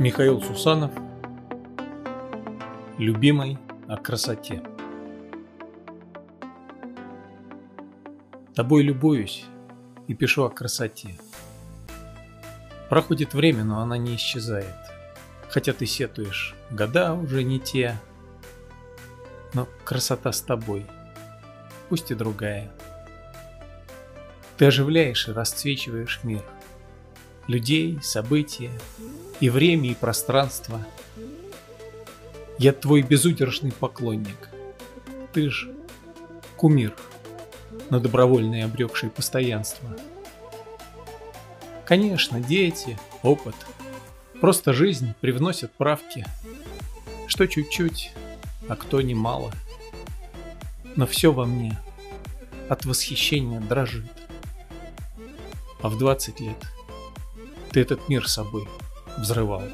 Михаил Сусанов Любимой о красоте Тобой любуюсь и пишу о красоте. Проходит время, но она не исчезает. Хотя ты сетуешь, года уже не те. Но красота с тобой, пусть и другая. Ты оживляешь и расцвечиваешь мир. Людей, события, и время, и пространство. Я твой безудержный поклонник. Ты ж кумир, на добровольное обрекший постоянство. Конечно, дети, опыт, просто жизнь привносят правки. Что чуть-чуть, а кто немало. Но все во мне от восхищения дрожит. А в 20 лет ты этот мир собой взрывал.